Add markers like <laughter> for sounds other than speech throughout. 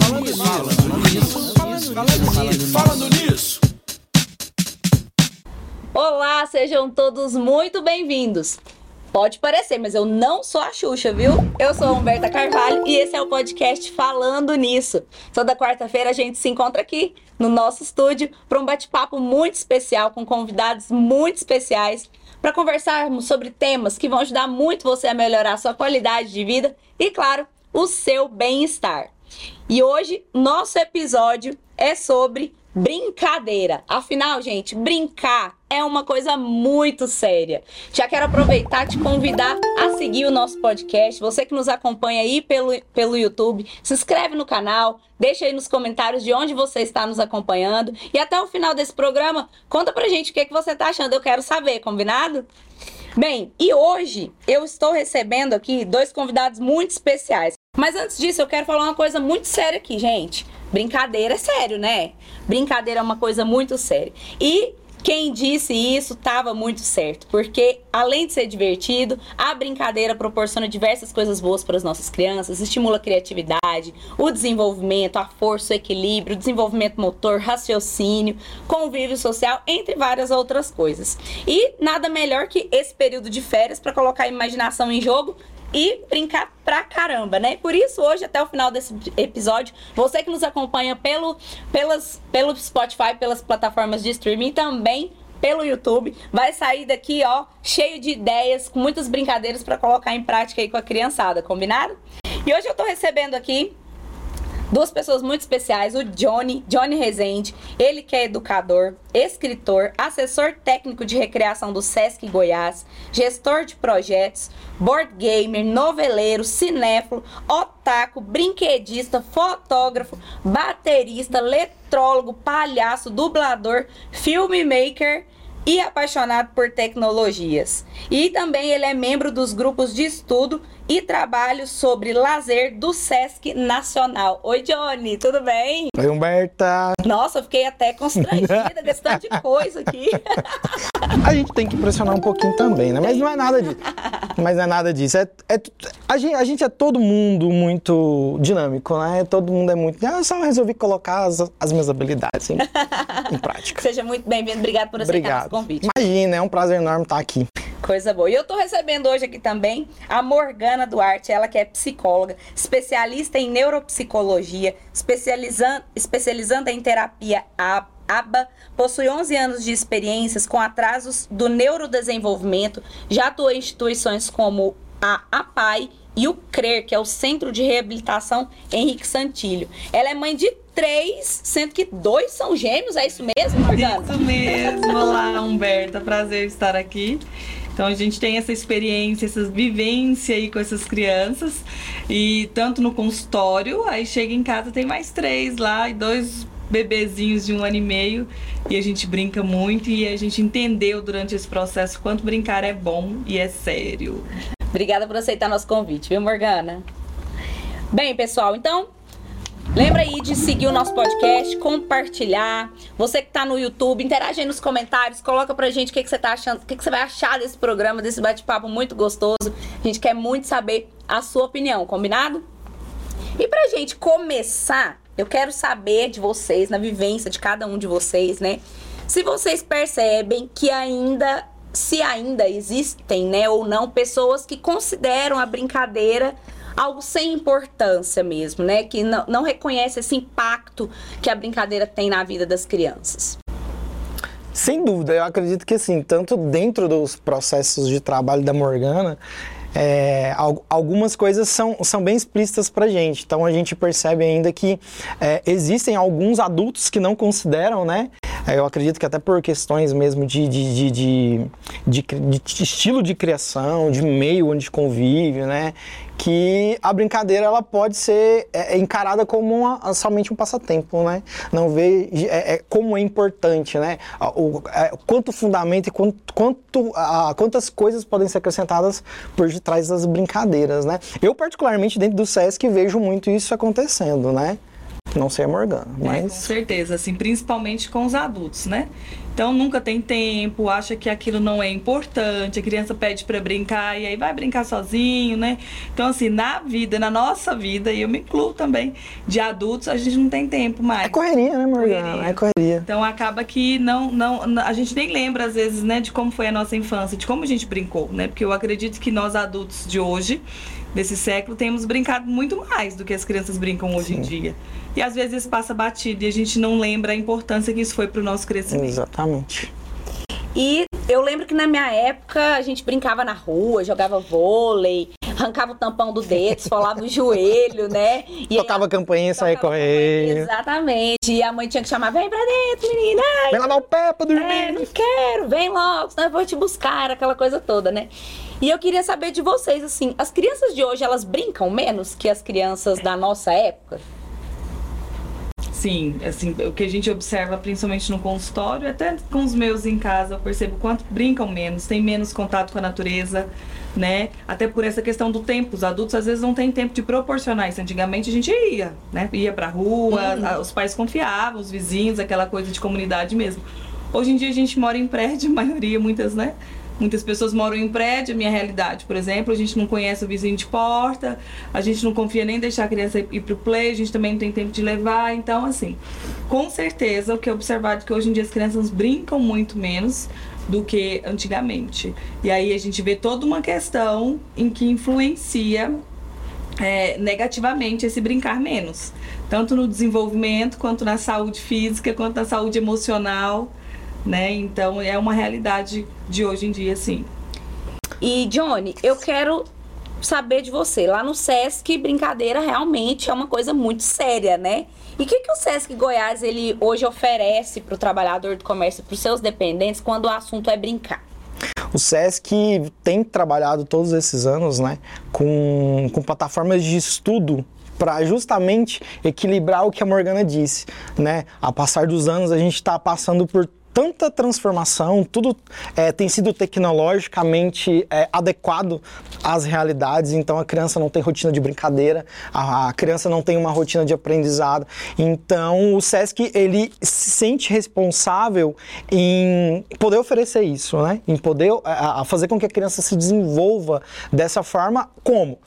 Falando nisso, falando nisso, falando nisso. Olá, sejam todos muito bem-vindos. Pode parecer, mas eu não sou a Xuxa, viu? Eu sou a Humberta Carvalho e esse é o podcast Falando Nisso. Toda quarta-feira a gente se encontra aqui no nosso estúdio para um bate-papo muito especial com convidados muito especiais para conversarmos sobre temas que vão ajudar muito você a melhorar a sua qualidade de vida e, claro, o seu bem-estar. E hoje, nosso episódio é sobre brincadeira. Afinal, gente, brincar é uma coisa muito séria. Já quero aproveitar te convidar a seguir o nosso podcast. Você que nos acompanha aí pelo, pelo YouTube, se inscreve no canal, deixa aí nos comentários de onde você está nos acompanhando. E até o final desse programa, conta pra gente o que, é que você está achando. Eu quero saber, combinado? Bem, e hoje eu estou recebendo aqui dois convidados muito especiais. Mas antes disso, eu quero falar uma coisa muito séria aqui, gente. Brincadeira é sério, né? Brincadeira é uma coisa muito séria. E quem disse isso estava muito certo, porque além de ser divertido, a brincadeira proporciona diversas coisas boas para as nossas crianças, estimula a criatividade, o desenvolvimento, a força, o equilíbrio, o desenvolvimento motor, raciocínio, convívio social, entre várias outras coisas. E nada melhor que esse período de férias para colocar a imaginação em jogo e brincar pra caramba, né? Por isso, hoje, até o final desse episódio, você que nos acompanha pelo, pelas, pelo Spotify, pelas plataformas de streaming também pelo YouTube, vai sair daqui, ó, cheio de ideias, com muitas brincadeiras para colocar em prática aí com a criançada, combinado? E hoje eu tô recebendo aqui duas pessoas muito especiais, o Johnny, Johnny Rezende, ele que é educador, escritor, assessor técnico de recreação do Sesc Goiás, gestor de projetos, board gamer, noveleiro, cinéfilo, otaku, brinquedista, fotógrafo, baterista, letrólogo, palhaço, dublador, filmmaker e apaixonado por tecnologias. E também ele é membro dos grupos de estudo e trabalho sobre lazer do Sesc Nacional. Oi, Johnny, tudo bem? Oi, Humberta. Nossa, eu fiquei até constrangida com esse tanto de coisa aqui. <laughs> A gente tem que pressionar um pouquinho também, né? Mas não é nada disso. Mas não é nada disso. É, é a, gente, a, gente, é todo mundo muito dinâmico, né? Todo mundo é muito. Ah, eu só resolvi colocar as, as minhas habilidades em, em prática. <laughs> Seja muito bem-vindo. Obrigado por aceitar Obrigado. esse convite. Imagina, é um prazer enorme estar aqui. Coisa boa. E eu tô recebendo hoje aqui também a Morgana Duarte, ela que é psicóloga, especialista em neuropsicologia, especializando, especializando em terapia ABA, possui 11 anos de experiências com atrasos do neurodesenvolvimento, já atuou em instituições como a APAI e o CRER, que é o Centro de Reabilitação Henrique Santilho. Ela é mãe de três, sendo que dois são gêmeos, é isso mesmo, Morgana? Isso mesmo. Olá, Humberta, prazer estar aqui. Então a gente tem essa experiência, essa vivência aí com essas crianças. E tanto no consultório, aí chega em casa, tem mais três lá e dois bebezinhos de um ano e meio. E a gente brinca muito e a gente entendeu durante esse processo quanto brincar é bom e é sério. Obrigada por aceitar nosso convite, viu, Morgana? Bem, pessoal, então Lembra aí de seguir o nosso podcast, compartilhar. Você que está no YouTube, interage aí nos comentários, coloca pra gente o que, que você tá achando, o que, que você vai achar desse programa, desse bate-papo muito gostoso. A gente quer muito saber a sua opinião, combinado? E pra gente começar, eu quero saber de vocês, na vivência de cada um de vocês, né? Se vocês percebem que ainda, se ainda existem, né, ou não, pessoas que consideram a brincadeira algo sem importância mesmo, né? Que não, não reconhece esse impacto que a brincadeira tem na vida das crianças. Sem dúvida, eu acredito que assim, tanto dentro dos processos de trabalho da Morgana, é, algumas coisas são, são bem explícitas para gente. Então a gente percebe ainda que é, existem alguns adultos que não consideram, né? Eu acredito que até por questões mesmo de, de, de, de estilo de criação, de meio onde convive, né? Que a brincadeira ela pode ser é, é, encarada como uma, somente um passatempo, né? Não vê é, é, como é importante, né? O, é, quanto fundamento e quanto, quanto a, quantas coisas podem ser acrescentadas por detrás das brincadeiras, né? Eu particularmente dentro do SESC vejo muito isso acontecendo, né? Não sei a Morgana, É, com mas certeza, assim, principalmente com os adultos, né? Então nunca tem tempo, acha que aquilo não é importante, a criança pede para brincar e aí vai brincar sozinho, né? Então assim, na vida, na nossa vida, e eu me incluo também, de adultos, a gente não tem tempo mais. é correria, né, Morgana? Correria. É correria. Então acaba que não, não, a gente nem lembra às vezes, né, de como foi a nossa infância, de como a gente brincou, né? Porque eu acredito que nós adultos de hoje, desse século, temos brincado muito mais do que as crianças brincam hoje em dia. E às vezes isso passa batido e a gente não lembra a importância que isso foi pro nosso crescimento. Exatamente. E eu lembro que na minha época a gente brincava na rua, jogava vôlei, arrancava o tampão do dedo, esfolava o <laughs> joelho, né? E Tocava campainha e saía campainha, correndo. Exatamente. E a mãe tinha que chamar, vem pra dentro, menina. Ai, Vem lavar o pé pra dormir. É, não quero, vem logo, senão eu vou te buscar, aquela coisa toda, né? E eu queria saber de vocês, assim, as crianças de hoje, elas brincam menos que as crianças da nossa época? Sim, assim, o que a gente observa principalmente no consultório, até com os meus em casa, eu percebo quanto brincam menos, têm menos contato com a natureza, né? Até por essa questão do tempo. Os adultos às vezes não têm tempo de proporcionar isso. Antigamente a gente ia, né? Ia pra rua, a- os pais confiavam, os vizinhos, aquela coisa de comunidade mesmo. Hoje em dia a gente mora em prédio, <laughs> a maioria, muitas, né? Muitas pessoas moram em prédio, a minha realidade, por exemplo, a gente não conhece o vizinho de porta, a gente não confia nem em deixar a criança ir pro play, a gente também não tem tempo de levar, então assim, com certeza o que é observado é que hoje em dia as crianças brincam muito menos do que antigamente. E aí a gente vê toda uma questão em que influencia é, negativamente esse brincar menos. Tanto no desenvolvimento, quanto na saúde física, quanto na saúde emocional, né? Então é uma realidade de hoje em dia, sim. E, Johnny, eu quero saber de você. Lá no Sesc, brincadeira realmente é uma coisa muito séria, né? E o que, que o Sesc Goiás ele hoje oferece para o trabalhador do comércio, para os seus dependentes, quando o assunto é brincar? O SESC tem trabalhado todos esses anos né, com, com plataformas de estudo para justamente equilibrar o que a Morgana disse. Né? A passar dos anos, a gente está passando por tanta transformação, tudo é, tem sido tecnologicamente é, adequado às realidades, então a criança não tem rotina de brincadeira, a, a criança não tem uma rotina de aprendizado. Então o SESC ele se sente responsável em poder oferecer isso, né? Em poder a, a fazer com que a criança se desenvolva dessa forma como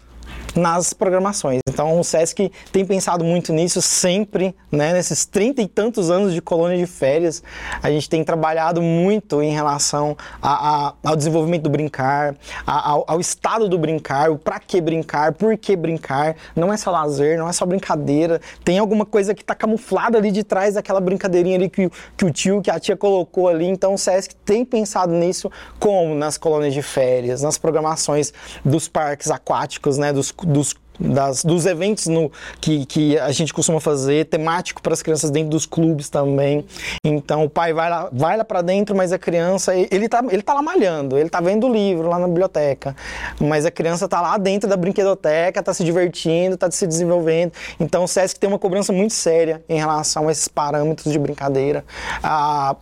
nas programações. Então o SESC tem pensado muito nisso sempre, né? Nesses trinta e tantos anos de colônia de férias, a gente tem trabalhado muito em relação a- a- ao desenvolvimento do brincar, a- ao, ao estado do brincar, o para que brincar, por que brincar. Não é só lazer, não é só brincadeira. Tem alguma coisa que está camuflada ali de trás daquela brincadeirinha ali que, o- que o tio, que a tia colocou ali. Então o SESC tem pensado nisso como nas colônias de férias, nas programações dos parques aquáticos, né? Dos, dos das- dos eventos no, que, que a gente costuma fazer, temático para as crianças dentro dos clubes também. Então o pai vai lá, vai lá para dentro, mas a criança, ele tá, ele tá lá malhando, ele tá vendo o livro lá na biblioteca, mas a criança tá lá dentro da brinquedoteca, tá se divertindo, tá se desenvolvendo. Então o SESC tem uma cobrança muito séria em relação a esses parâmetros de brincadeira. Ah,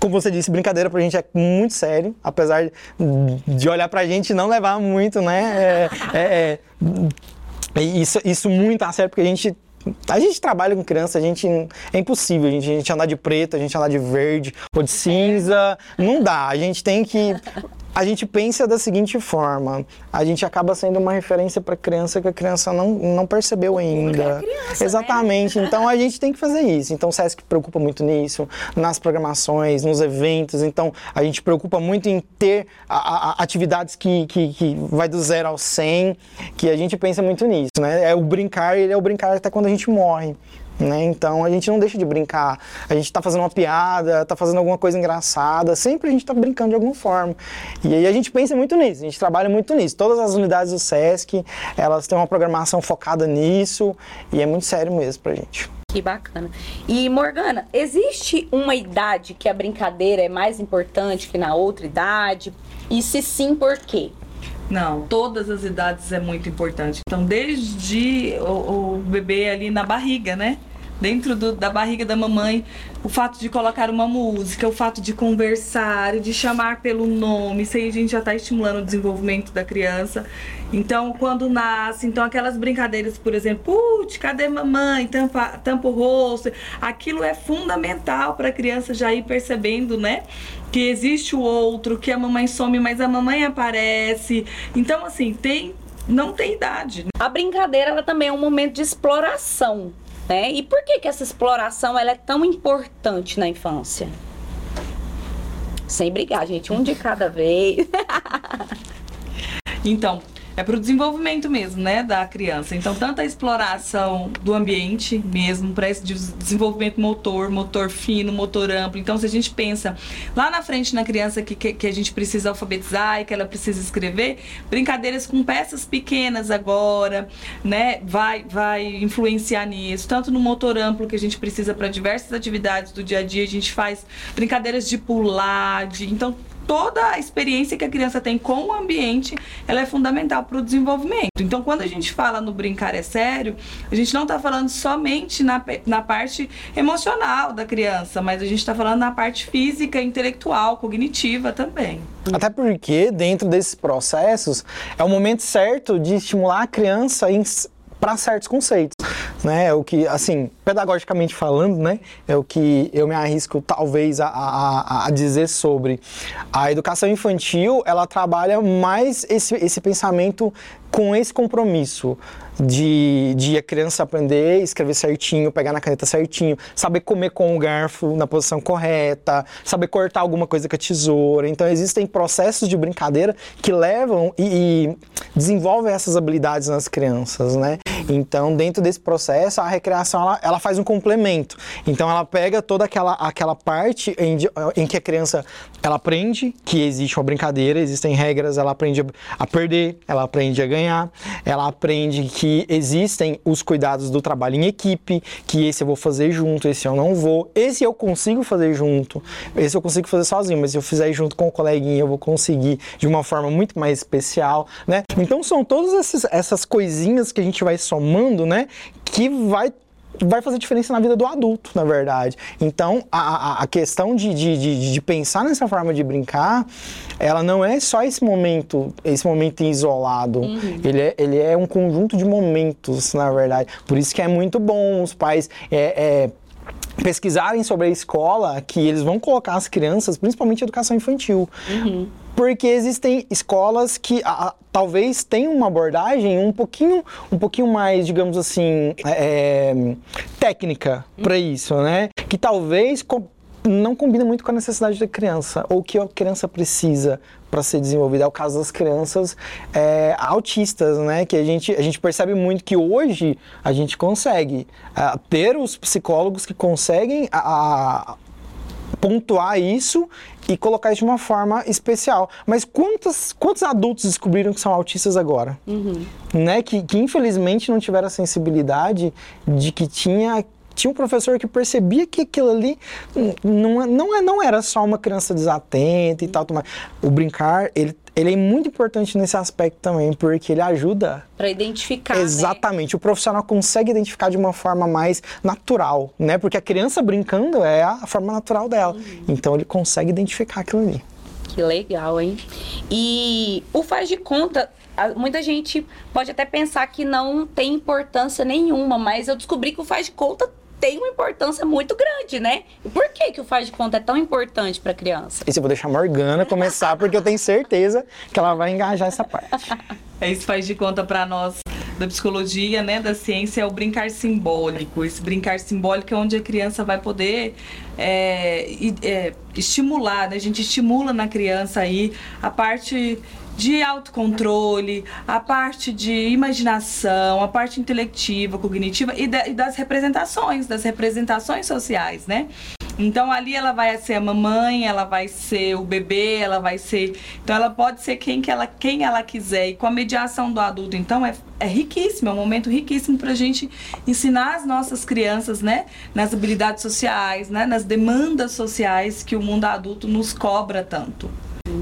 como você disse, brincadeira pra gente é muito sério, apesar de olhar pra gente não levar muito, né? É, é- é- isso, isso muito a sério, porque a gente. A gente trabalha com criança, a gente. É impossível a gente, a gente andar de preto, a gente andar de verde ou de cinza. Não dá. A gente tem que. A gente pensa da seguinte forma: a gente acaba sendo uma referência para criança que a criança não, não percebeu ainda. criança, né? Exatamente. Então a gente tem que fazer isso. Então o SESC preocupa muito nisso, nas programações, nos eventos. Então a gente preocupa muito em ter a- a- atividades que, que, que vai do zero ao 100, que a gente pensa muito nisso, né? É o brincar, ele é o brincar até quando a gente morre. Né? Então a gente não deixa de brincar. A gente está fazendo uma piada, está fazendo alguma coisa engraçada, sempre a gente está brincando de alguma forma. E aí a gente pensa muito nisso, a gente trabalha muito nisso. Todas as unidades do SESC, elas têm uma programação focada nisso e é muito sério mesmo pra gente. Que bacana. E, Morgana, existe uma idade que a brincadeira é mais importante que na outra idade? E se sim, por quê? Não, todas as idades é muito importante. Então, desde o, o bebê ali na barriga, né? Dentro do, da barriga da mamãe, o fato de colocar uma música, o fato de conversar, de chamar pelo nome, isso aí a gente já está estimulando o desenvolvimento da criança. Então, quando nasce, então aquelas brincadeiras, por exemplo, putz, cadê mamãe? Tampa, tampa o rosto. Aquilo é fundamental para a criança já ir percebendo, né? Que existe o outro, que a mamãe some, mas a mamãe aparece. Então, assim, tem não tem idade. A brincadeira ela também é um momento de exploração, né? E por que que essa exploração ela é tão importante na infância? Sem brigar, gente, um de cada vez. <laughs> então, é para o desenvolvimento mesmo, né, da criança. Então, tanto a exploração do ambiente mesmo, para esse desenvolvimento motor, motor fino, motor amplo. Então, se a gente pensa lá na frente na criança que, que, que a gente precisa alfabetizar e que ela precisa escrever, brincadeiras com peças pequenas agora, né, vai, vai influenciar nisso. Tanto no motor amplo que a gente precisa para diversas atividades do dia a dia, a gente faz brincadeiras de pular, de então toda a experiência que a criança tem com o ambiente, ela é fundamental para o desenvolvimento. Então, quando a gente fala no brincar é sério, a gente não está falando somente na, na parte emocional da criança, mas a gente está falando na parte física, intelectual, cognitiva também. Até porque, dentro desses processos, é o momento certo de estimular a criança em para certos conceitos, né? É o que, assim, pedagogicamente falando, né? É o que eu me arrisco talvez a, a, a dizer sobre a educação infantil. Ela trabalha mais esse, esse pensamento com esse compromisso de, de a criança aprender escrever certinho, pegar na caneta certinho, saber comer com o garfo na posição correta, saber cortar alguma coisa com a tesoura. Então existem processos de brincadeira que levam e, e desenvolvem essas habilidades nas crianças, né? Então dentro desse processo a recreação ela, ela faz um complemento. Então ela pega toda aquela, aquela parte em, em que a criança ela aprende que existe uma brincadeira, existem regras, ela aprende a perder, ela aprende a ganhar, ela aprende que existem os cuidados do trabalho em equipe, que esse eu vou fazer junto, esse eu não vou, esse eu consigo fazer junto, esse eu consigo fazer sozinho, mas se eu fizer junto com o coleguinha eu vou conseguir de uma forma muito mais especial, né? Então são todas essas, essas coisinhas que a gente vai somando, né, que vai vai fazer diferença na vida do adulto, na verdade. Então, a, a questão de, de, de, de, pensar nessa forma de brincar, ela não é só esse momento, esse momento isolado. Uhum. Ele, é, ele é um conjunto de momentos, na verdade. Por isso que é muito bom os pais é, é, pesquisarem sobre a escola, que eles vão colocar as crianças, principalmente educação infantil. Uhum porque existem escolas que a, talvez tenham uma abordagem um pouquinho, um pouquinho mais, digamos assim, é, técnica para isso, né? Que talvez não combina muito com a necessidade da criança ou o que a criança precisa para ser desenvolvida. É o caso das crianças é, autistas, né? Que a gente, a gente percebe muito que hoje a gente consegue uh, ter os psicólogos que conseguem a, a pontuar isso e colocar isso de uma forma especial. Mas quantos, quantos adultos descobriram que são autistas agora? Uhum. Né? Que, que infelizmente não tiveram a sensibilidade de que tinha tinha um professor que percebia que aquilo ali não, não, é, não era só uma criança desatenta e tal. O brincar, ele ele é muito importante nesse aspecto também, porque ele ajuda. Para identificar. Né? Exatamente. Né? O profissional consegue identificar de uma forma mais natural, né? Porque a criança brincando é a forma natural dela. Uhum. Então ele consegue identificar aquilo ali. Que legal, hein? E o faz de conta, muita gente pode até pensar que não tem importância nenhuma, mas eu descobri que o faz de conta tem uma importância muito grande, né? E por que, que o faz de conta é tão importante para a criança? Esse eu vou deixar a Morgana começar, porque eu tenho certeza que ela vai engajar essa parte. É isso faz de conta para nós da psicologia, né, da ciência, é o brincar simbólico. Esse brincar simbólico é onde a criança vai poder é, é, estimular, né? a gente estimula na criança aí a parte de autocontrole, a parte de imaginação, a parte intelectiva, cognitiva e, e das representações, das representações sociais, né? Então ali ela vai ser a mamãe, ela vai ser o bebê, ela vai ser. Então ela pode ser quem, que ela, quem ela quiser. E com a mediação do adulto, então é, é riquíssimo, é um momento riquíssimo para a gente ensinar as nossas crianças, né? Nas habilidades sociais, né? Nas demandas sociais que o mundo adulto nos cobra tanto.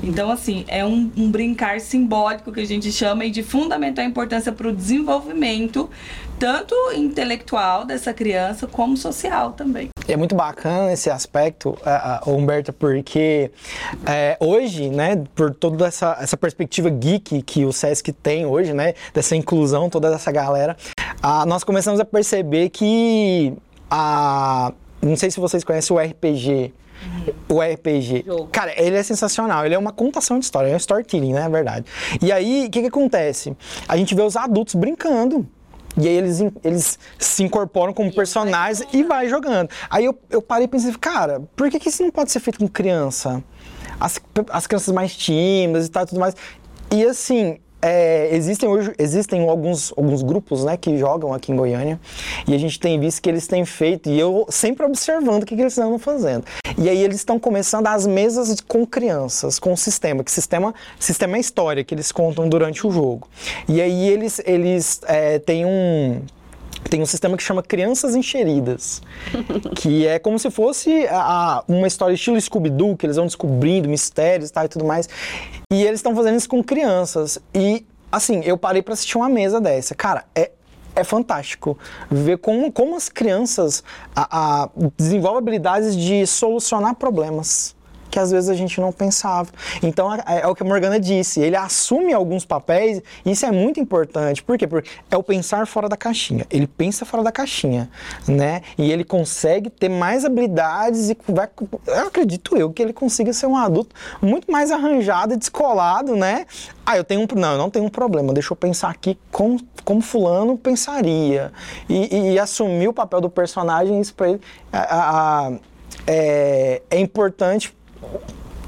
Então, assim, é um, um, brincar simbólico que a gente chama e de fundamental importância para o desenvolvimento tanto intelectual dessa criança como social também. É muito bacana esse aspecto, uh, Humberta, porque é, hoje, né, por toda essa, essa perspectiva geek que o SESC tem hoje, né, dessa inclusão, toda essa galera, uh, nós começamos a perceber que a. Não sei se vocês conhecem o RPG. O RPG. Jogo. Cara, ele é sensacional. Ele é uma contação de história, é um storytelling, né? É verdade. E aí, o que, que acontece? A gente vê os adultos brincando. E aí eles, eles se incorporam como personagens e vai jogando. Aí eu, eu parei e pensei, cara, por que, que isso não pode ser feito com criança? As, as crianças mais tímidas e tal, tudo mais. E assim, é, existem hoje existem alguns, alguns grupos né, que jogam aqui em Goiânia e a gente tem visto que eles têm feito e eu sempre observando o que, que eles estão fazendo. E aí eles estão começando as mesas com crianças, com o sistema, que sistema, sistema é história que eles contam durante o jogo. E aí eles, eles é, têm um tem um sistema que chama Crianças Encheridas, <laughs> que é como se fosse a, a, uma história estilo Scooby-Doo, que eles vão descobrindo mistérios tá, e tudo mais. E eles estão fazendo isso com crianças. E, assim, eu parei para assistir uma mesa dessa. Cara, é, é fantástico ver como, como as crianças a, a, desenvolvem habilidades de solucionar problemas que às vezes a gente não pensava. Então é, é, o que a Morgana disse, ele assume alguns papéis, e isso é muito importante. Por quê? Porque é o pensar fora da caixinha. Ele pensa fora da caixinha, né? E ele consegue ter mais habilidades e vai, eu acredito eu que ele consiga ser um adulto muito mais arranjado e descolado, né? Ah, eu tenho um, não, eu não tenho um problema. Deixa eu pensar aqui como, como fulano pensaria e, e, e assumir o papel do personagem. Isso para ele a, a, é, é importante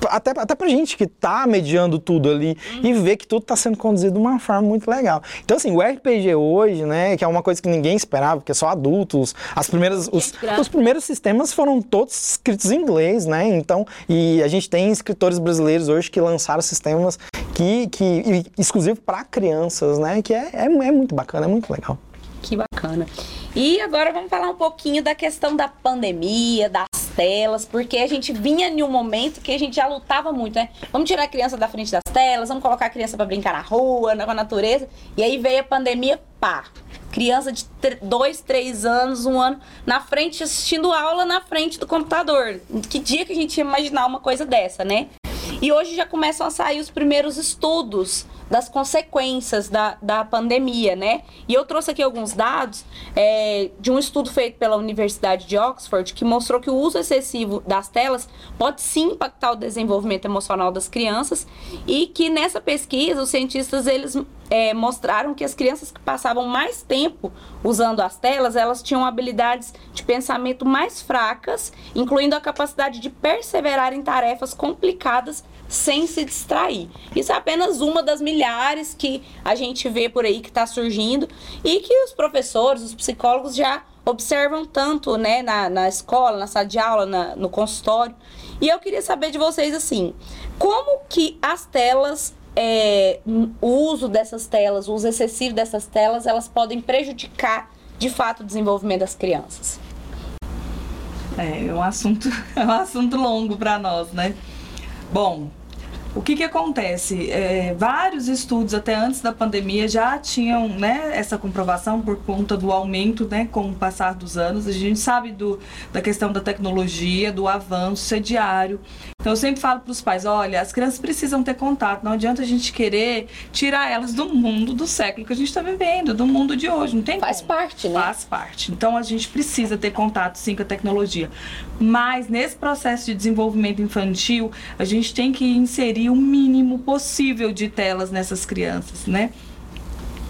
até, até pra gente que tá mediando tudo ali uhum. e ver que tudo tá sendo conduzido de uma forma muito legal. Então, assim, o RPG hoje, né, que é uma coisa que ninguém esperava, porque só adultos, as primeiras, os, os primeiros sistemas foram todos escritos em inglês, né, então, e a gente tem escritores brasileiros hoje que lançaram sistemas que, que exclusivo para crianças, né, que é, é, é muito bacana, é muito legal. Que bacana. E agora vamos falar um pouquinho da questão da pandemia, das telas, porque a gente vinha em um momento que a gente já lutava muito, né? Vamos tirar a criança da frente das telas, vamos colocar a criança para brincar na rua, na natureza. E aí veio a pandemia, pá. Criança de dois, três anos, um ano, na frente, assistindo aula na frente do computador. Que dia que a gente ia imaginar uma coisa dessa, né? E hoje já começam a sair os primeiros estudos das consequências da, da pandemia, né? E eu trouxe aqui alguns dados é, de um estudo feito pela Universidade de Oxford que mostrou que o uso excessivo das telas pode sim impactar o desenvolvimento emocional das crianças e que nessa pesquisa os cientistas eles é, mostraram que as crianças que passavam mais tempo usando as telas, elas tinham habilidades de pensamento mais fracas, incluindo a capacidade de perseverar em tarefas complicadas sem se distrair. Isso é apenas uma das milhares que a gente vê por aí que está surgindo e que os professores, os psicólogos já observam tanto né, na, na escola, na sala de aula, na, no consultório. E eu queria saber de vocês assim, como que as telas é, o uso dessas telas, o uso excessivo dessas telas, elas podem prejudicar de fato o desenvolvimento das crianças. É, é um assunto, <laughs> é um assunto longo para nós, né? Bom, o que, que acontece? É, vários estudos, até antes da pandemia, já tinham né, essa comprovação por conta do aumento né, com o passar dos anos. A gente sabe do, da questão da tecnologia, do avanço, é diário. Então eu sempre falo para os pais, olha, as crianças precisam ter contato, não adianta a gente querer tirar elas do mundo do século que a gente está vivendo, do mundo de hoje, não tem Faz como. parte, né? Faz parte. Então a gente precisa ter contato sim com a tecnologia. Mas nesse processo de desenvolvimento infantil, a gente tem que inserir o mínimo possível de telas nessas crianças, né?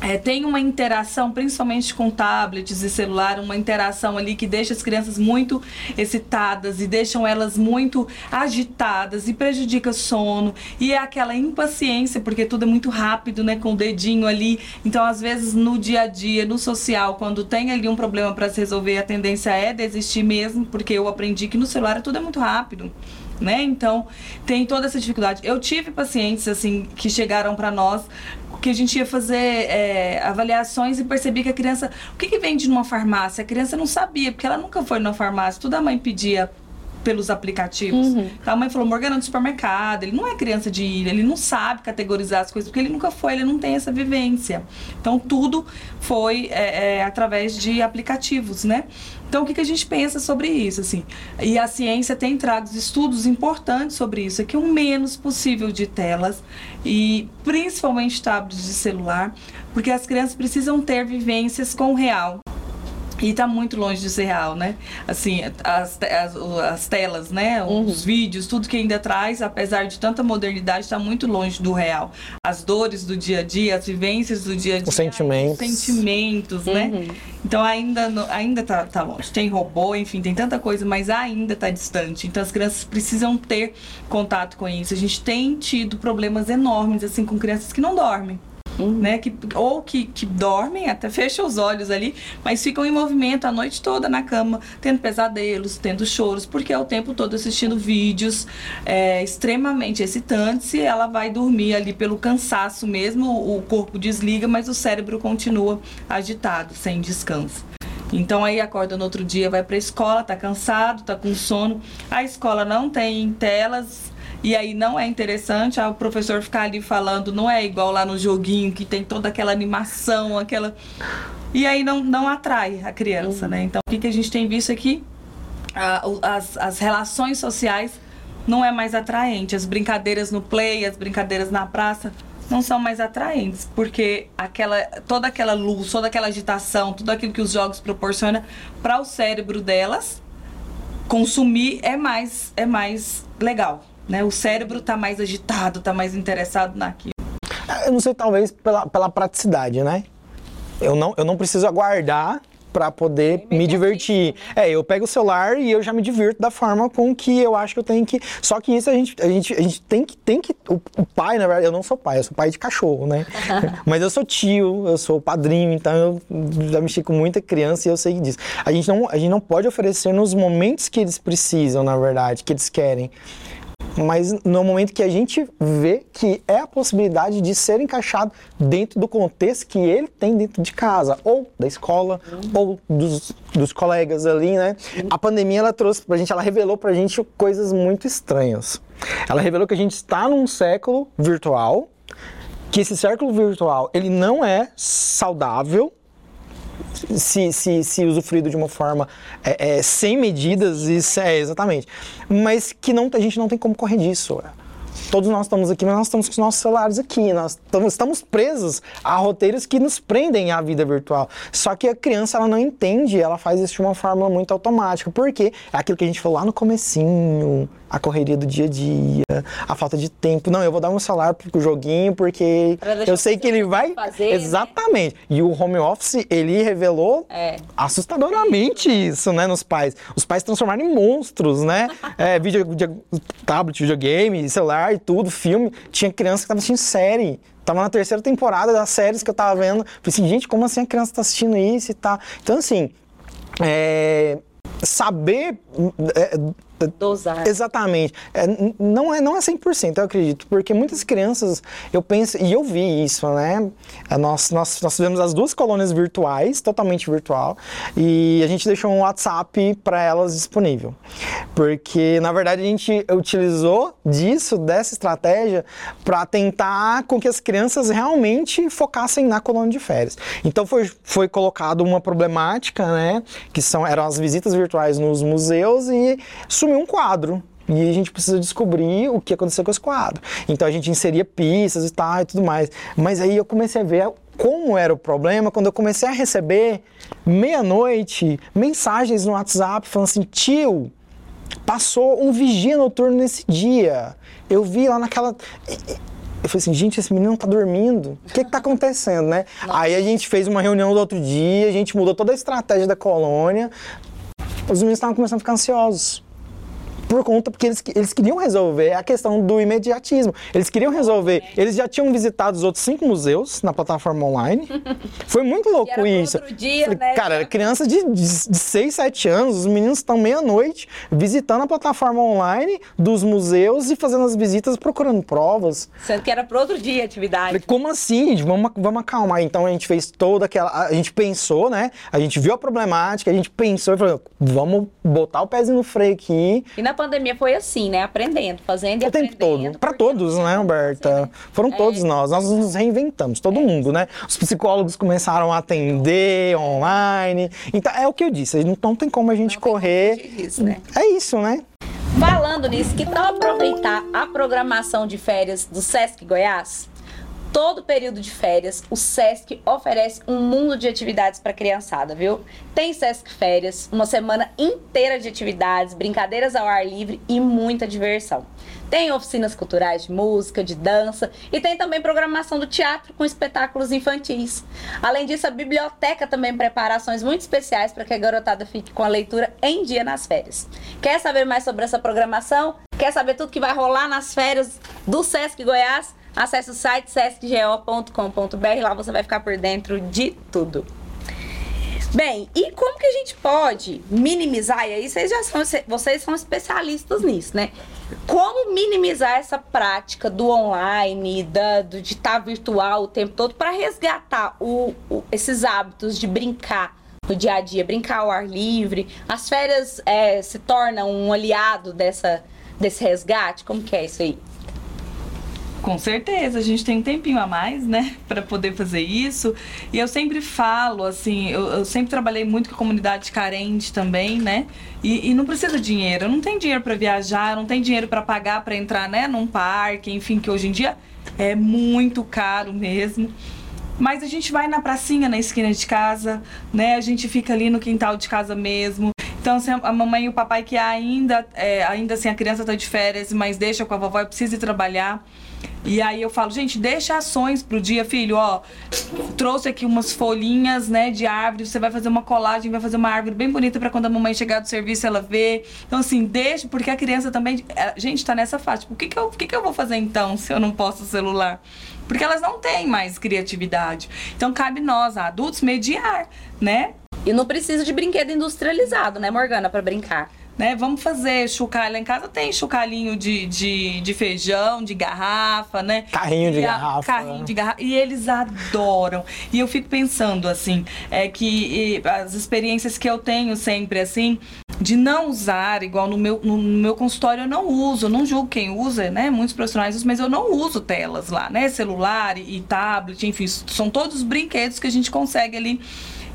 É, tem uma interação, principalmente com tablets e celular, uma interação ali que deixa as crianças muito excitadas e deixam elas muito agitadas e prejudica o sono. E é aquela impaciência, porque tudo é muito rápido, né? Com o dedinho ali. Então, às vezes, no dia a dia, no social, quando tem ali um problema para se resolver, a tendência é desistir mesmo, porque eu aprendi que no celular tudo é muito rápido né? Então, tem toda essa dificuldade. Eu tive pacientes, assim, que chegaram para nós, que a gente ia fazer é, avaliações e percebi que a criança... O que, que vende numa farmácia? A criança não sabia, porque ela nunca foi numa farmácia. Toda a mãe pedia pelos aplicativos. Uhum. A mãe falou, Morgana no supermercado, ele não é criança de ir, ele não sabe categorizar as coisas, porque ele nunca foi, ele não tem essa vivência. Então tudo foi é, é, através de aplicativos, né? Então, o que, que a gente pensa sobre isso, assim? E a ciência tem trago estudos importantes sobre isso, é que o menos possível de telas e principalmente tablets de celular, porque as crianças precisam ter vivências com o real. E tá muito longe de ser real, né? Assim, as, as, as telas, né? Os vídeos, tudo que ainda traz, apesar de tanta modernidade, está muito longe do real. As dores do dia a dia, as vivências do dia a dia. Os sentimentos. Os sentimentos, né? Então ainda, ainda tá, tá longe. Tem robô, enfim, tem tanta coisa, mas ainda tá distante. Então as crianças precisam ter contato com isso. A gente tem tido problemas enormes, assim, com crianças que não dormem né? Que, ou que, que dormem, até fecham os olhos ali, mas ficam em movimento a noite toda na cama, tendo pesadelos, tendo choros, porque é o tempo todo assistindo vídeos é, extremamente excitantes e ela vai dormir ali pelo cansaço mesmo, o corpo desliga, mas o cérebro continua agitado, sem descanso. Então aí acorda no outro dia, vai pra escola, tá cansado, tá com sono. A escola não tem telas, e aí não é interessante ah, o professor ficar ali falando, não é igual lá no joguinho que tem toda aquela animação, aquela. E aí não, não atrai a criança, né? Então o que, que a gente tem visto aqui? Ah, o- as, as relações sociais não é mais atraente. As brincadeiras no play, as brincadeiras na praça não são mais atraentes, porque aquela, toda aquela luz, toda aquela agitação, tudo aquilo que os jogos proporcionam para o cérebro delas consumir é mais é mais legal, né? O cérebro tá mais agitado, tá mais interessado naquilo. Eu não sei, talvez pela, pela praticidade, né? Eu não, eu não preciso aguardar para poder me divertir. É, eu pego o celular e eu já me divirto da forma com que eu acho que eu tenho que. Só que isso a gente, a gente, a gente tem que. Tem que o, o pai, na verdade, eu não sou pai, eu sou pai de cachorro, né? <laughs> Mas eu sou tio, eu sou padrinho, então eu já mexi com muita criança e eu sei disso. A gente não, a gente não pode oferecer nos momentos que eles precisam, na verdade, que eles querem mas no momento que a gente vê que é a possibilidade de ser encaixado dentro do contexto que ele tem dentro de casa, ou da escola, ou dos, dos colegas ali, né? A pandemia, ela trouxe pra gente, ela revelou pra gente coisas muito estranhas. Ela revelou que a gente está num século virtual, que esse século virtual, ele não é saudável, se, se, se usufruído de uma forma é, é, sem medidas, isso é exatamente. Mas que não, a gente não tem como correr disso. Todos nós estamos aqui, mas nós estamos com os nossos celulares aqui. Nós estamos, presos a roteiros que nos prendem à vida virtual. Só que a criança ela não entende, ela faz isso de uma forma muito automática. Porque é aquilo que a gente falou lá no comecinho, a correria do dia a dia, a falta de tempo. Não, eu vou dar um celular pro joguinho porque eu sei que ele vai. fazer, né? Exatamente. E o home office, ele revelou É. assustadoramente isso, né, nos pais. Os pais transformaram em monstros, né? <laughs> É, vídeo, tablet, videogame, celular e tudo, filme. Tinha criança que tava assistindo série. Tava na terceira temporada das séries que eu tava vendo. Falei assim, gente, como assim a criança tá assistindo isso e tá? Então, assim, é, saber é, Dosar. Exatamente. É, não, é, não é 100%, eu acredito, porque muitas crianças, eu penso, e eu vi isso, né? É, Nós, nós, nós tivemos as duas colônias virtuais, totalmente virtual, e a gente deixou um WhatsApp para elas disponível. Porque, na verdade, a gente utilizou disso, dessa estratégia, para tentar com que as crianças realmente focassem na colônia de férias. Então, foi, foi colocado uma problemática, né? Que são, eram as visitas virtuais nos museus e sumiu um quadro. E a gente precisa descobrir o que aconteceu com esse quadro. Então a gente inseria pistas e tal e tudo mais. Mas aí eu comecei a ver como era o problema quando eu comecei a receber meia-noite mensagens no WhatsApp falando assim: tio, passou um vigia noturno nesse dia. Eu vi lá naquela. Eu falei assim, gente, esse menino não tá dormindo. O que que tá acontecendo, né? <laughs> Aí a gente fez uma reunião do outro dia, a gente mudou toda a estratégia da colônia. Os meninos estavam começando a ficar ansiosos. Por conta, porque eles, eles queriam resolver a questão do imediatismo. Eles queriam resolver. Eles já tinham visitado os outros cinco museus na plataforma online. <laughs> Foi muito louco isso. outro dia, Falei, né? Cara, criança de, de, de 6, 7 anos, os meninos estão meia-noite visitando a plataforma online dos museus e fazendo as visitas procurando provas. Sendo que era pro outro dia a atividade. Falei, como assim? Vamos, vamos acalmar. Então a gente fez toda aquela. A gente pensou, né? A gente viu a problemática, a gente pensou e falou: vamos botar o pezinho no freio aqui. E na pandemia foi assim, né? Aprendendo, fazendo e O tempo aprendendo. todo. Para todos, né, Humberta? Foram todos nós. Nós nos reinventamos, todo mundo, né? Os psicólogos começaram a atender online. Então, é o que eu disse, não, não tem como a gente Não tem como correr. fugir disso, né? É isso, né? Falando nisso, que tal aproveitar a programação de férias do Sesc Goiás? Todo período de férias, o Sesc oferece um mundo de atividades para criançada, viu? Tem Sesc Férias, uma semana inteira de atividades, brincadeiras ao ar livre e muita diversão. Tem oficinas culturais de música, de dança e tem também programação do teatro com espetáculos infantis. Além disso, a biblioteca também prepara ações muito especiais para que a garotada fique com a leitura em dia nas férias. Quer saber mais sobre essa programação? Quer saber tudo que vai rolar nas férias do Sesc Goiás? Acesse o site sescgo.com.br, lá você vai ficar por dentro de tudo. Bem, e como que a gente pode minimizar? E aí vocês já são, vocês são especialistas nisso, né? Como minimizar essa prática do online, da, do, de estar virtual o tempo todo para resgatar o, o- esses hábitos de brincar no dia a dia, brincar ao ar livre? As férias é, se tornam um aliado dessa, desse resgate? Como que é isso aí? Com certeza, a gente tem um tempinho a mais, né, para poder fazer isso. E eu sempre falo, assim, eu, eu sempre trabalhei muito com a comunidade carente também, né? E, e não precisa de dinheiro. Eu não tenho dinheiro para viajar, não tenho dinheiro para pagar para entrar, né, num parque, enfim, que hoje em dia é muito caro mesmo. Mas a gente vai na pracinha, na esquina de casa, né? A gente fica ali no quintal de casa mesmo. Então, assim, a mamãe e o papai que ainda, é, ainda assim, a criança tá de férias, mas deixa com a vovó e precisa ir trabalhar. E aí eu falo, gente, deixa ações pro dia, filho, ó. Trouxe aqui umas folhinhas, né, de árvore, você vai fazer uma colagem, vai fazer uma árvore bem bonita para quando a mamãe chegar do serviço ela ver. Então assim, deixa, porque a criança também, a gente tá nessa fase, tipo, o que que eu, o que que eu vou fazer então se eu não posso celular? Porque elas não têm mais criatividade. Então cabe nós, adultos, mediar, né? E não precisa de brinquedo industrializado, né, Morgana, para brincar. Né? Vamos fazer chocalho. Lá em casa tem chocalhinho de, de, de feijão, de garrafa, né? Carrinho de a- garrafa. Carrinho de garrafa. E eles adoram. E eu fico pensando, assim, é que e, as experiências que eu tenho sempre, assim, de não usar, igual no meu, no, meu consultório eu não uso, não julgo quem usa, né? Muitos profissionais usam, mas eu não uso telas lá, né? Celular e, e tablet, enfim, são todos os brinquedos que a gente consegue ali.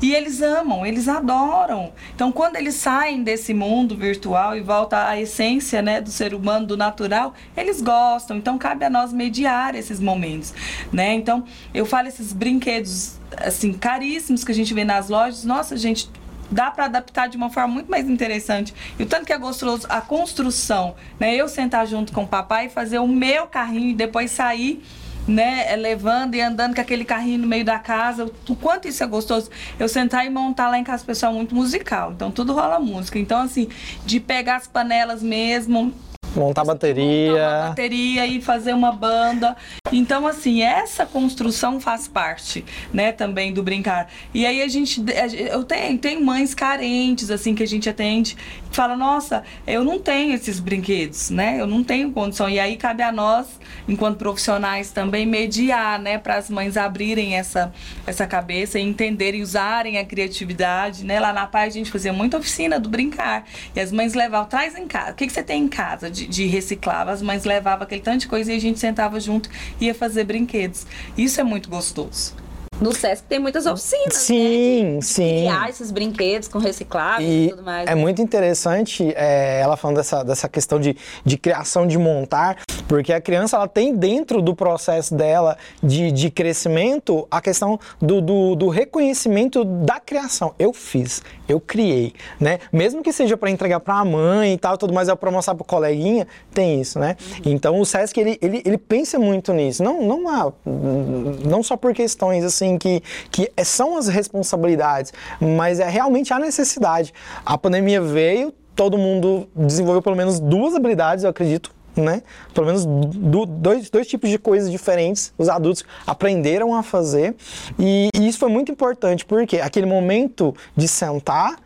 E eles amam, eles adoram. Então, quando eles saem desse mundo virtual e voltam à essência né, do ser humano, do natural, eles gostam. Então, cabe a nós mediar esses momentos. Né? Então, eu falo esses brinquedos assim caríssimos que a gente vê nas lojas. Nossa, gente, dá para adaptar de uma forma muito mais interessante. E o tanto que é gostoso a construção, né? Eu sentar junto com o papai e fazer o meu carrinho e depois sair né, é, levando e andando com aquele carrinho no meio da casa, o quanto isso é gostoso. Eu sentar e montar lá em casa, o pessoal é muito musical, então tudo rola música. Então, assim, de pegar as panelas mesmo, Montar montar uma bateria. bateria e fazer uma banda. Então, assim, essa construção faz parte, né, também do brincar. E aí a gente, eu tenho, tenho mães carentes, assim, que a gente atende, que fala, nossa, eu não tenho esses brinquedos, né, eu não tenho condição. E aí cabe a nós, enquanto profissionais, também mediar, né, para as mães abrirem essa, essa cabeça e entenderem, usarem a criatividade, né. Lá na paz a gente fazia muita oficina do brincar. E as mães levavam, traz em casa, o que, que você tem em casa de, de reciclável? As mães levavam aquele tanto de coisa e a gente sentava junto e ia fazer brinquedos. Isso é muito gostoso. No Sesc tem muitas oficinas, né? Sim, de sim. Criar esses brinquedos com recicláveis e, E tudo mais. é muito interessante é, ela falando dessa, dessa questão de, de criação, de montar, porque a criança ela tem dentro do processo dela de, de crescimento a questão do, do, do reconhecimento da criação. Eu fiz, eu criei, né? Mesmo que seja para entregar para a mãe e tal, tudo mais, é para mostrar para o coleguinha, tem isso, né? Então o Sesc ele, ele, ele pensa muito nisso, não, não, há, não só por questões assim que, que são as responsabilidades, mas é realmente a necessidade. A pandemia veio, todo mundo desenvolveu pelo menos duas habilidades, eu acredito, né? Pelo menos do, dois, dois tipos de coisas diferentes os adultos aprenderam a fazer. E, e isso foi muito importante, porque aquele momento de sentar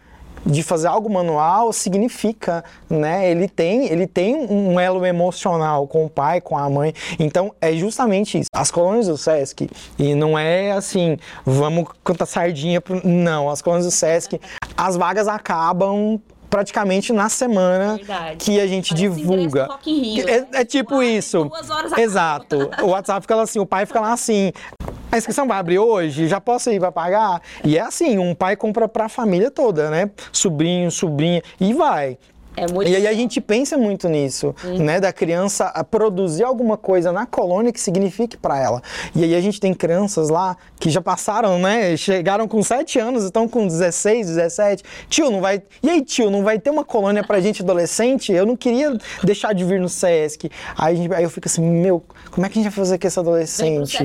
de fazer algo manual significa, né? Ele tem, ele tem um elo emocional com o pai, com a mãe. Então é justamente isso. As colônias do SESC e não é assim, vamos contar sardinha pro... não, as colônias do SESC, as vagas acabam praticamente na semana Verdade. que a gente Parece divulga. Rio, é, né? é tipo Lá, isso. Exato. O WhatsApp fica lá assim, o pai fica lá assim. A inscrição vai abrir hoje? Já posso ir para pagar? E é assim, um pai compra para a família toda, né? Sobrinho, sobrinha e vai. É muito E aí a gente pensa muito nisso, né? Da criança a produzir alguma coisa na colônia que signifique para ela. E aí a gente tem crianças lá que já passaram, né? Chegaram com 7 anos, estão com 16, 17. Tio, não vai. E aí, tio, não vai ter uma colônia pra gente adolescente? Eu não queria deixar de vir no SESC. Aí, a gente- aí eu fico assim, meu, como é que a gente vai fazer com esse adolescente?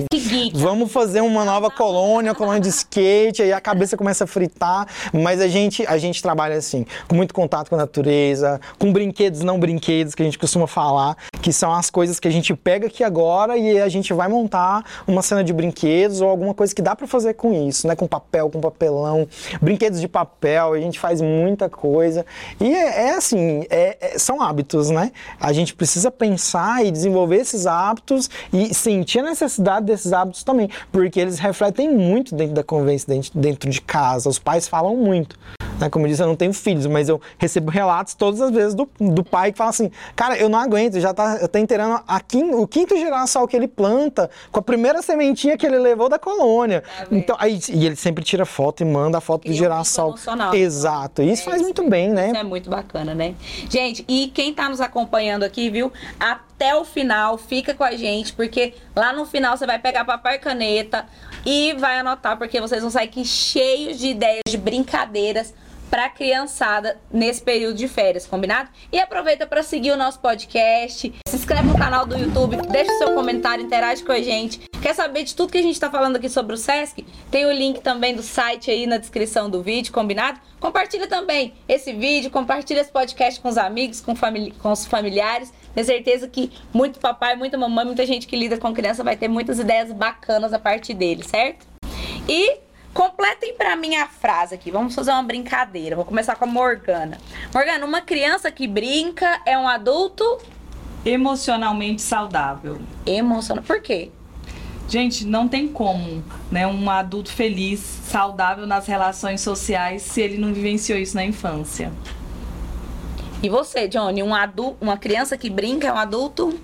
Vamos fazer uma nova colônia, colônia de skate, aí a cabeça começa a fritar, mas a gente, a gente trabalha assim, com muito contato com a natureza, com brinquedos não brinquedos, que a gente costuma falar, que são as coisas que a gente pega aqui agora e a gente vai montar uma cena de brinquedos ou alguma coisa que dá pra fazer com isso, né? Com papel, com papelão, brinquedos de papel, a gente faz muita coisa. E é, é assim, é- é- são hábitos, né? A gente precisa pensar e desenvolver esses hábitos e sentir a necessidade desses hábitos também, porque eles refletem muito dentro da convivência, dentro, dentro de casa. Os pais falam muito. Né? Como eu disse, eu não tenho filhos, mas eu recebo relatos todas as vezes do, do pai que fala assim: cara, eu não aguento, já tá, tá inteirando a quin- o quinto girassol que ele planta com a primeira sementinha que ele levou da colônia. vendo? então, aí, e ele sempre tira foto e manda a foto do um girassol. emocional. Exato. E isso É faz isso muito bem, né? Isso é muito bacana, né? Gente, e quem tá nos acompanhando aqui, viu? Até o final, fica com a gente, porque lá no final você vai pegar papel e caneta e vai anotar, porque vocês vão sair aqui cheios de ideias, de brincadeiras pra criançada nesse período de férias, combinado? E aproveita para seguir o nosso podcast, se inscreve no canal do YouTube, deixa o seu comentário, interage com a gente. Quer saber de tudo que a gente tá falando aqui sobre o Sesc? Tem o link também do site aí na descrição do vídeo, combinado? Compartilha também esse vídeo, compartilha esse podcast com os amigos, com, famili com os familiares. Tenho certeza que muito papai, muita mamãe, muita gente que lida com criança vai ter muitas ideias bacanas a partir dele, certo? E completem pra mim a frase aqui. Vamos fazer uma brincadeira. Vou começar com a Morgana. Morgana, uma criança que brinca é um adulto Emocionalmente saudável. emocional. Por quê? Gente, não tem como, né, um adulto feliz, saudável nas relações sociais se ele não vivenciou isso na infância. E você, Johnny, um adulto, uma criança que brinca é um adulto?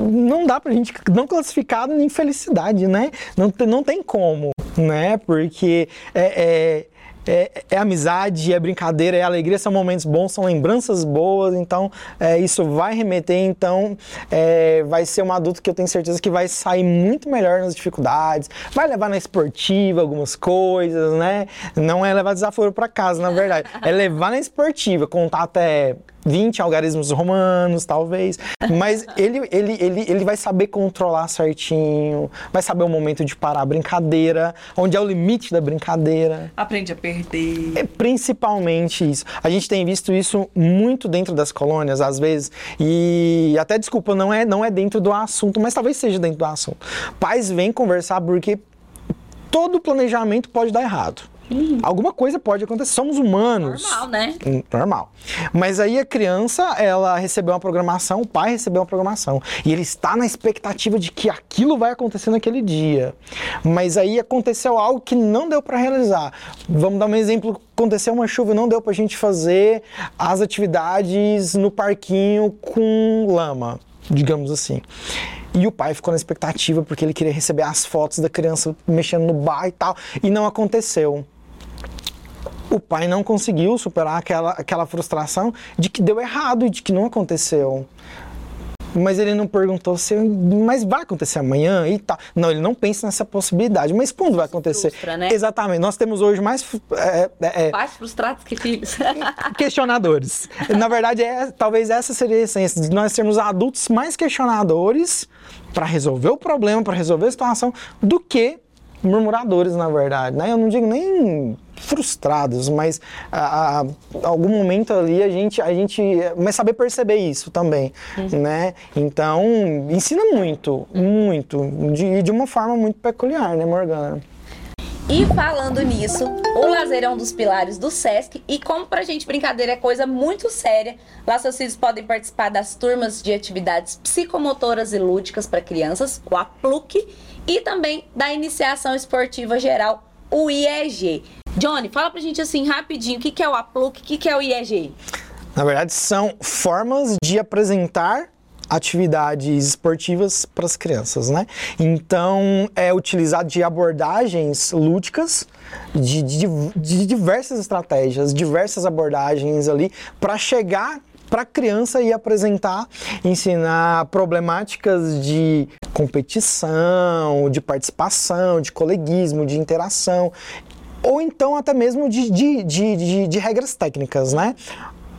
Não dá pra gente não classificar nem felicidade, né? Não, não tem como, né? Porque é, é, é- é amizade, é brincadeira, é alegria, são momentos bons, são lembranças boas, então é, isso vai remeter, então é, vai ser um adulto que eu tenho certeza que vai sair muito melhor nas dificuldades, vai levar na esportiva algumas coisas, né? Não é levar desaforo pra casa, na verdade, é levar na esportiva, contar até 20 algarismos romanos, talvez. Mas <laughs> ele, ele, ele, ele vai saber controlar certinho, vai saber o momento de parar a brincadeira, onde é o limite da brincadeira. Aprende a perder. É principalmente isso. A gente tem visto isso muito dentro das colônias, às vezes, e até desculpa, não é, não é dentro do assunto, mas talvez seja dentro do assunto. Pais vêm conversar porque todo planejamento pode dar errado. Alguma coisa pode acontecer, somos humanos. Normal, né? Hum, Normal. Mas aí a criança, ela recebeu uma programação, o pai recebeu uma programação. E ele está na expectativa de que aquilo vai acontecer naquele dia. Mas aí aconteceu algo que não deu para realizar. Vamos dar um exemplo. Aconteceu uma chuva e não deu pra gente fazer as atividades no parquinho com lama, digamos assim. E o pai ficou na expectativa porque ele queria receber as fotos da criança mexendo no bar e tal. E não aconteceu o pai não conseguiu superar aquela, aquela frustração de que deu errado e de que não aconteceu. Mas ele não perguntou se, mas vai acontecer amanhã e tal. Não, ele não pensa nessa possibilidade. Mas quando vai acontecer? frustra, né? Exatamente. Nós temos hoje mais é, é, é, Pais frustrados que filhos. <laughs> questionadores. Na verdade, é, talvez essa seria a essência de nós sermos adultos mais questionadores para resolver o problema, para resolver a situação, do que murmuradores, na verdade. Né? Eu não digo nem frustrados, mas a, a, algum momento ali a gente, a gente mas saber perceber isso também, né? Então ensina muito, muito, de, de uma forma muito peculiar, né, Morgana? E falando nisso, o lazer é um dos pilares do SESC e como pra gente brincadeira é coisa muito séria, lá seus filhos podem participar das turmas de atividades psicomotoras e lúdicas para crianças, o APLUC, e também da iniciação esportiva geral, o IEG. Johnny, fala pra gente assim rapidinho, o que, é o APLUC, o que, que é o IEG? Na verdade, são formas de apresentar atividades esportivas para as crianças, né? Então é utilizado de abordagens lúdicas, de, de, de diversas estratégias, diversas abordagens ali para chegar para a criança e apresentar, ensinar problemáticas de competição, de participação, de coleguismo, de interação, ou então até mesmo de, de, de, de, de regras técnicas, né?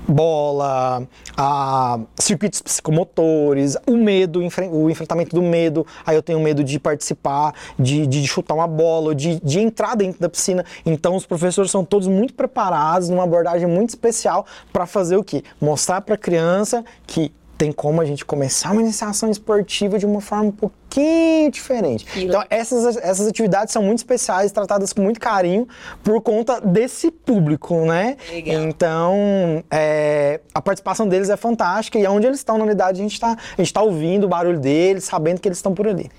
bola, a circuitos psicomotores, o medo, o enfrentamento do medo. Aí eu tenho medo de participar, de, de chutar uma bola, de, de entrar dentro da piscina. Então os professores são todos muito preparados, numa abordagem muito especial para fazer o quê? Mostrar para a criança que tem como a gente começar uma iniciação esportiva de uma forma um pouquinho diferente. Então, essas, essas atividades são muito especiais, tratadas com muito carinho por conta desse público, né? Legal. Então, é, a participação deles é fantástica e onde eles estão na unidade, a gente está tá ouvindo o barulho deles, sabendo que eles estão por ali.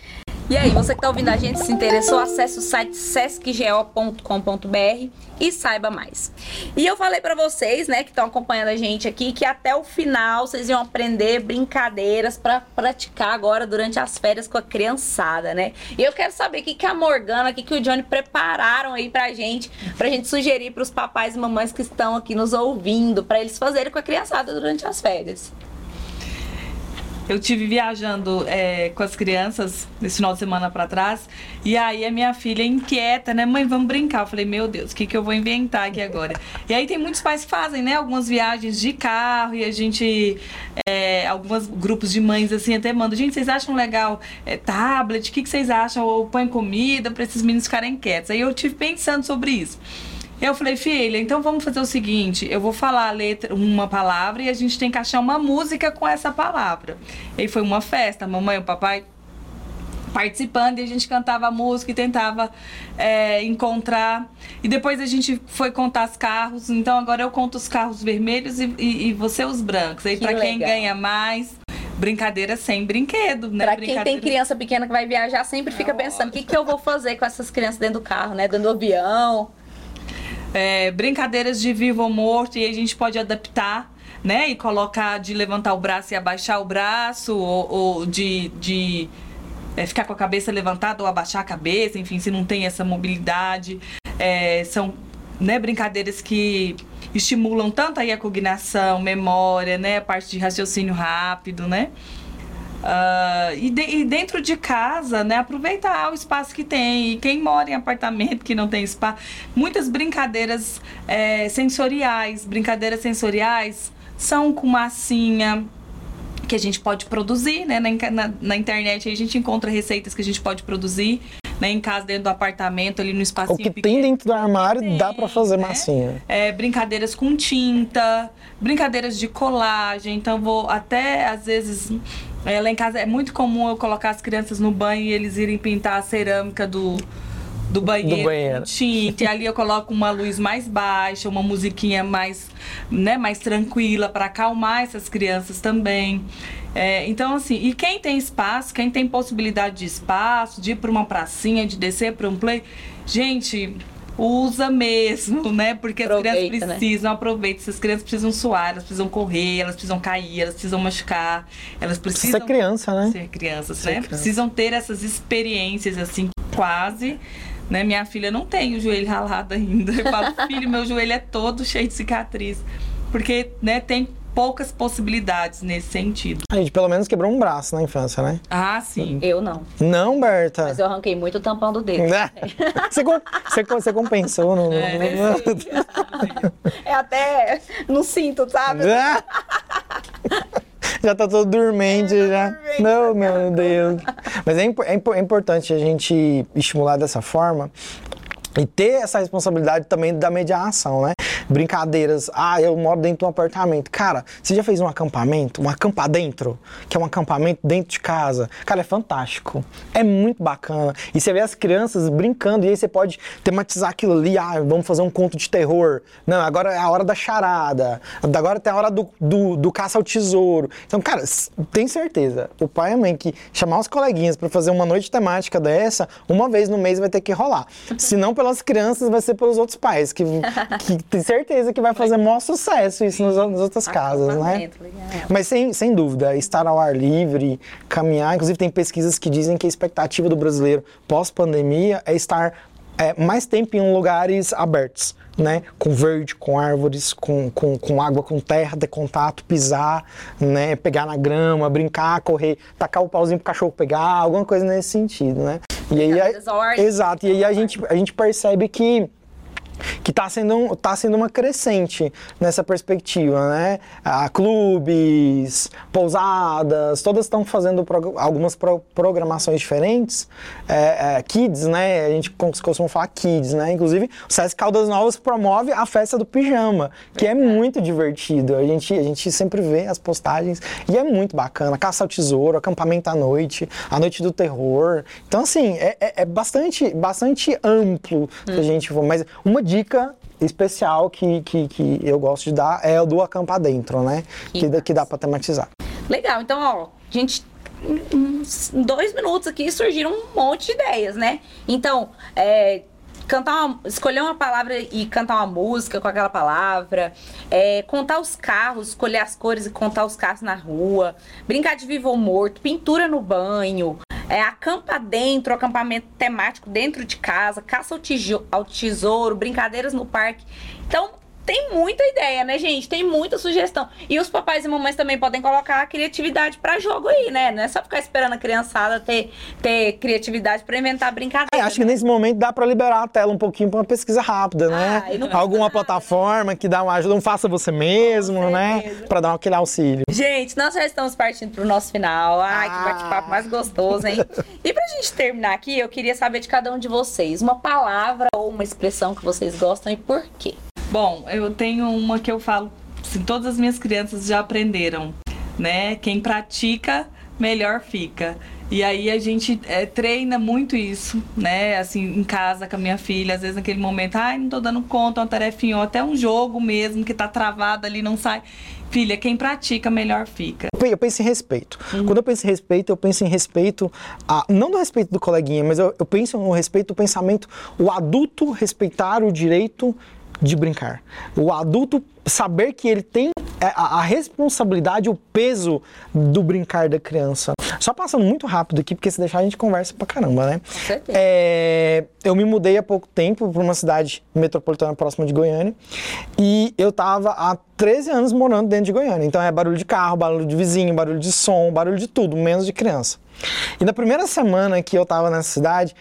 E aí, você que está ouvindo a gente, se interessou, acesse o site sescgo.com.br e saiba mais. E eu falei para vocês, né, que estão acompanhando a gente aqui, que até o final vocês iam aprender brincadeiras para praticar agora durante as férias com a criançada, né? E eu quero saber o que, que a Morgana, o que, que o Johnny prepararam aí pra gente, pra gente sugerir para os papais e mamães que estão aqui nos ouvindo, para eles fazerem com a criançada durante as férias. Eu tive viajando é, com as crianças nesse final de semana para trás e aí a minha filha inquieta, né, mãe, vamos brincar. Eu falei, meu Deus, o que, que eu vou inventar aqui agora? E aí tem muitos pais que fazem, né, algumas viagens de carro e a gente, é, alguns grupos de mães assim até mandam, gente, vocês acham legal é, tablet? O que, que vocês acham? Ou põe comida para esses meninos ficarem quietos? Aí eu tive pensando sobre isso. Eu falei, filha, então vamos fazer o seguinte: eu vou falar a letra, uma palavra e a gente tem que achar uma música com essa palavra. E foi uma festa, a mamãe e o papai participando e a gente cantava a música e tentava é, encontrar. E depois a gente foi contar os carros. Então agora eu conto os carros vermelhos e, e, e você os brancos. Aí para quem ganha mais. Brincadeira sem brinquedo, né? Pra quem tem criança pequena que vai viajar, sempre fica pensando: o que, que eu vou fazer com essas crianças dentro do carro, né? Dentro do avião é, brincadeiras de vivo ou morto e a gente pode adaptar né? E colocar de levantar o braço e abaixar o braço, ou, ou de, de é, ficar com a cabeça levantada ou abaixar a cabeça, enfim, se não tem essa mobilidade. É, são né, brincadeiras que estimulam tanto aí a cognição, memória, né? A parte de raciocínio rápido, né? Uh, e, de, e, dentro de casa, né, aproveitar o espaço que tem. E quem mora em apartamento que não tem espaço, muitas brincadeiras é, sensoriais. Brincadeiras sensoriais são com massinha que a gente pode produzir, né? Na, na, na internet a gente encontra receitas que a gente pode produzir. Né, em casa, dentro do apartamento, ali no espaço. O que pequeno, tem dentro do armário tem, dá para fazer né? massinha. É, brincadeiras com tinta, brincadeiras de colagem. Então, vou até às vezes é, lá em casa é muito comum eu colocar as crianças no banho e eles irem pintar a cerâmica do, do banheiro, do banheiro. tinta. E ali eu coloco uma luz mais baixa, uma musiquinha mais, né, mais tranquila para acalmar essas crianças também. É, então, assim, e quem tem espaço, quem tem possibilidade de espaço, de ir para uma pracinha, de descer para um play, gente, usa mesmo, né? Porque aproveita, as crianças né? precisam, né? aproveita. Essas crianças precisam suar, elas precisam correr, elas precisam cair, elas precisam machucar, elas precisam. Ser criança, né? Ser crianças, ser né? Criança. Precisam ter essas experiências, assim, quase. Né? Minha filha não tem o joelho ralado ainda. Eu falo, <laughs> filho, meu joelho é todo cheio de cicatriz. Porque, né, tem poucas possibilidades nesse sentido. A gente pelo menos quebrou um braço na infância, né? Ah, sim. Eu não. Não, Berta. Mas eu arranquei muito o tampão do dedo. É. <laughs> Você, você, você, compensou no. É, <laughs> é até no cinto, sabe? É. já tá todo dormente, é, já. Dormente, não, meu Deus. Mas é, é, é importante a gente estimular dessa forma E ter essa responsabilidade também da mediação, né? Brincadeiras. Ah, eu moro dentro de um apartamento. Cara, você já fez um acampamento? Um acampa dentro? Que é um acampamento dentro de casa? Cara, é fantástico. É muito bacana. E você vê as crianças brincando e aí você pode tematizar aquilo ali. Ah, vamos fazer um conto de terror. Não, agora é a hora da charada. Agora tem a hora do, do, do caça ao tesouro. Então, cara, tem certeza. O pai e a mãe que chamar os coleguinhas pra fazer uma noite temática dessa, uma vez no mês vai ter que rolar. Se não pelas crianças, vai ser pelos outros pais, que, <laughs> que tem certeza que vai fazer maior sucesso isso nas, nas outras casas, né? Mas sem, sem dúvida, estar ao ar livre, caminhar. Inclusive, tem pesquisas que dizem que a expectativa do brasileiro pós-pandemia é estar é, mais tempo em lugares abertos, né? Com verde, com árvores, com, com, com água, com terra, ter contato, pisar, né? Pegar na grama, brincar, correr, tacar o pauzinho pro cachorro pegar, alguma coisa nesse sentido, né? E aí, livre. exato, e aí a gente, a gente percebe que que está sendo, tá sendo uma crescente nessa perspectiva, né? Ah, clubes, pousadas, todas estão fazendo prog- algumas pro- programações diferentes. É, é, kids, né? A gente costuma falar kids, né? Inclusive, o SESC Caldas Novas promove a festa do pijama, que é muito divertido. A gente, a gente sempre vê as postagens e é muito bacana. Caça ao tesouro, acampamento à noite, a noite do terror. Então, assim, é, é- é bastante, bastante amplo se a gente for. Mas uma dica especial que, que, que eu gosto de dar é o do acampar dentro, né? Que Que, dá- que dá pra tematizar. Legal, então, ó, gente, em dois minutos aqui surgiram um monte de ideias, né? Então, é, cantar uma, escolher uma palavra e cantar uma música com aquela palavra, é, contar os carros, escolher as cores e contar os carros na rua, brincar de vivo ou morto, pintura no banho, é, acampa dentro, acampamento temático dentro de casa, caça ao, tijo- ao tesouro, brincadeiras no parque. Então, tem muita ideia, né, gente? Tem muita sugestão. E os papais e mamães também podem colocar a criatividade pra jogo aí, né? Não é só ficar esperando a criançada ter, ter criatividade pra inventar brincadeira. É, acho que nesse momento dá pra liberar a tela um pouquinho pra uma pesquisa rápida, né? Ah, Alguma nada. plataforma que dá uma ajuda, um faça você mesmo, né? Pra dar aquele auxílio. Gente, nós já estamos partindo pro nosso final. Ai, que Ah. bate-papo mais gostoso, hein? E pra gente terminar aqui, eu queria saber de cada um de vocês uma palavra ou uma expressão que vocês gostam e por quê. Bom, eu tenho uma que eu falo, assim, todas as minhas crianças já aprenderam, né? Quem pratica, melhor fica. E aí a gente é, treina muito isso, né? Assim, em casa com a minha filha, às vezes naquele momento, ai, não tô dando conta, uma tarefinha, ou até um jogo mesmo que tá travado ali, não sai. Filha, quem pratica, melhor fica. Eu pe- Eu penso em respeito. Quando eu penso em respeito, eu penso em respeito, a, não do respeito do coleguinha, mas eu, eu penso no respeito do pensamento, o adulto respeitar o direito de brincar. O adulto saber que ele tem é, a, a responsabilidade, o peso do brincar da criança. Só passando muito rápido aqui, porque se deixar a gente conversa pra caramba, né? É, eu me mudei há pouco tempo para uma cidade metropolitana próxima de Goiânia e eu tava há 13 anos morando dentro de Goiânia. Então é barulho de carro, barulho de vizinho, barulho de som, barulho de tudo, menos de criança. E na primeira semana que eu tava nessa cidade,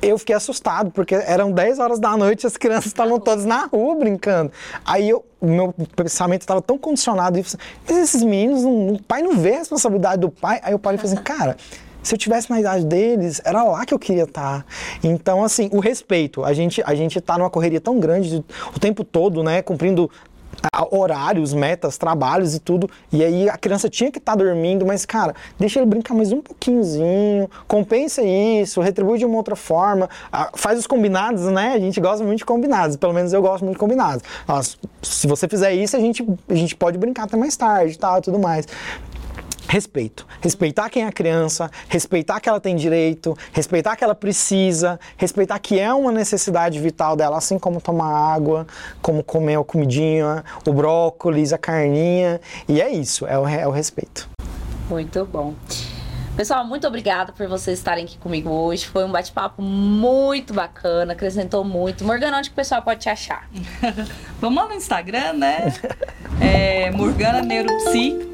eu fiquei assustado, porque eram 10 horas da noite e as crianças estavam todas na rua brincando. Aí eu, o meu pensamento estava tão condicionado, e assim, mas esses meninos, não- o pai não vê a responsabilidade do pai. Aí eu parei e falei assim, cara, se eu tivesse na idade deles, era lá que eu queria estar. Então, assim, o respeito. A gente, a gente tá numa correria tão grande de- o tempo todo, né? Cumprindo horários, metas, trabalhos e tudo. E aí a criança tinha que estar dormindo, mas, cara, deixa ele brincar mais um pouquinhozinho, compensa isso, retribui de uma outra forma, faz os combinados, né? A gente gosta muito de combinados, pelo menos eu gosto muito de combinados. Nossa, se você fizer isso, a gente, a gente pode brincar até mais tarde e tudo mais. Respeito. Respeitar quem é a criança, respeitar que ela tem direito, respeitar que ela precisa, respeitar que é uma necessidade vital dela, assim como tomar água, como comer a comidinha, o brócolis, a carninha. E é isso, é o, é o respeito. Muito bom. Pessoal, muito obrigada por vocês estarem aqui comigo hoje. Foi um bate-papo muito bacana, acrescentou muito. Morgana, onde que o pessoal pode te achar? <laughs> Vamos lá no Instagram, né? É, Morgana Neuropsi.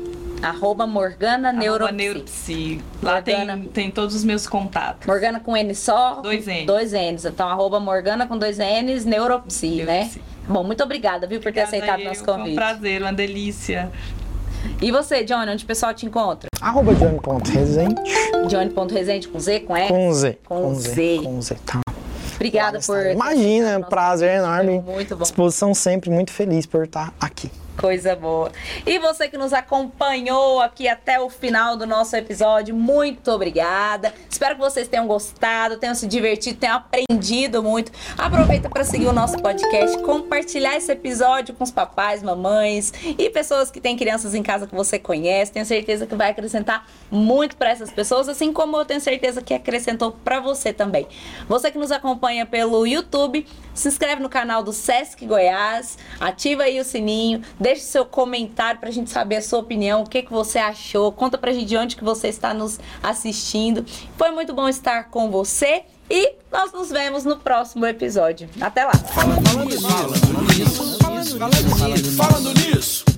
Arroba Morgana arroba Neuropsi. Lá tem, Morgana. tem todos os meus contatos. Morgana com N só? Dois N's. Dois N's. Então, arroba Morgana com dois N's, Neuropsi, né? Neuropsi. Bom, muito obrigada, viu, por ter Obrigada aceitado o eu, nosso Foi um convite. prazer, uma delícia. E você, Johnny, onde o pessoal te encontra? Arroba Johnny.resente Johnny.resende com Z, com E? com Z. Com Z. Com Z, tá. Obrigada por. Imagina, prazer enorme. Muito bom. Disposição sempre, muito feliz por estar aqui. Coisa boa. E você que nos acompanhou aqui até o final do nosso episódio, muito obrigada. Espero que vocês tenham gostado, tenham se divertido, tenham aprendido muito. Aproveita para seguir o nosso podcast, compartilhar esse episódio com os papais, mamães e pessoas que têm crianças em casa que você conhece. Tenho certeza que vai acrescentar muito para essas pessoas, assim como eu tenho certeza que acrescentou para você também. Você que nos acompanha pelo YouTube, se inscreve no canal do Sesc Goiás, ativa aí o sininho, deixe seu comentário pra gente saber a sua opinião, o que, que você achou, conta pra gente de onde que você está nos assistindo. Foi muito bom estar com você e nós nos vemos no próximo episódio. Até lá! Falando nisso, falando nisso, falando nisso.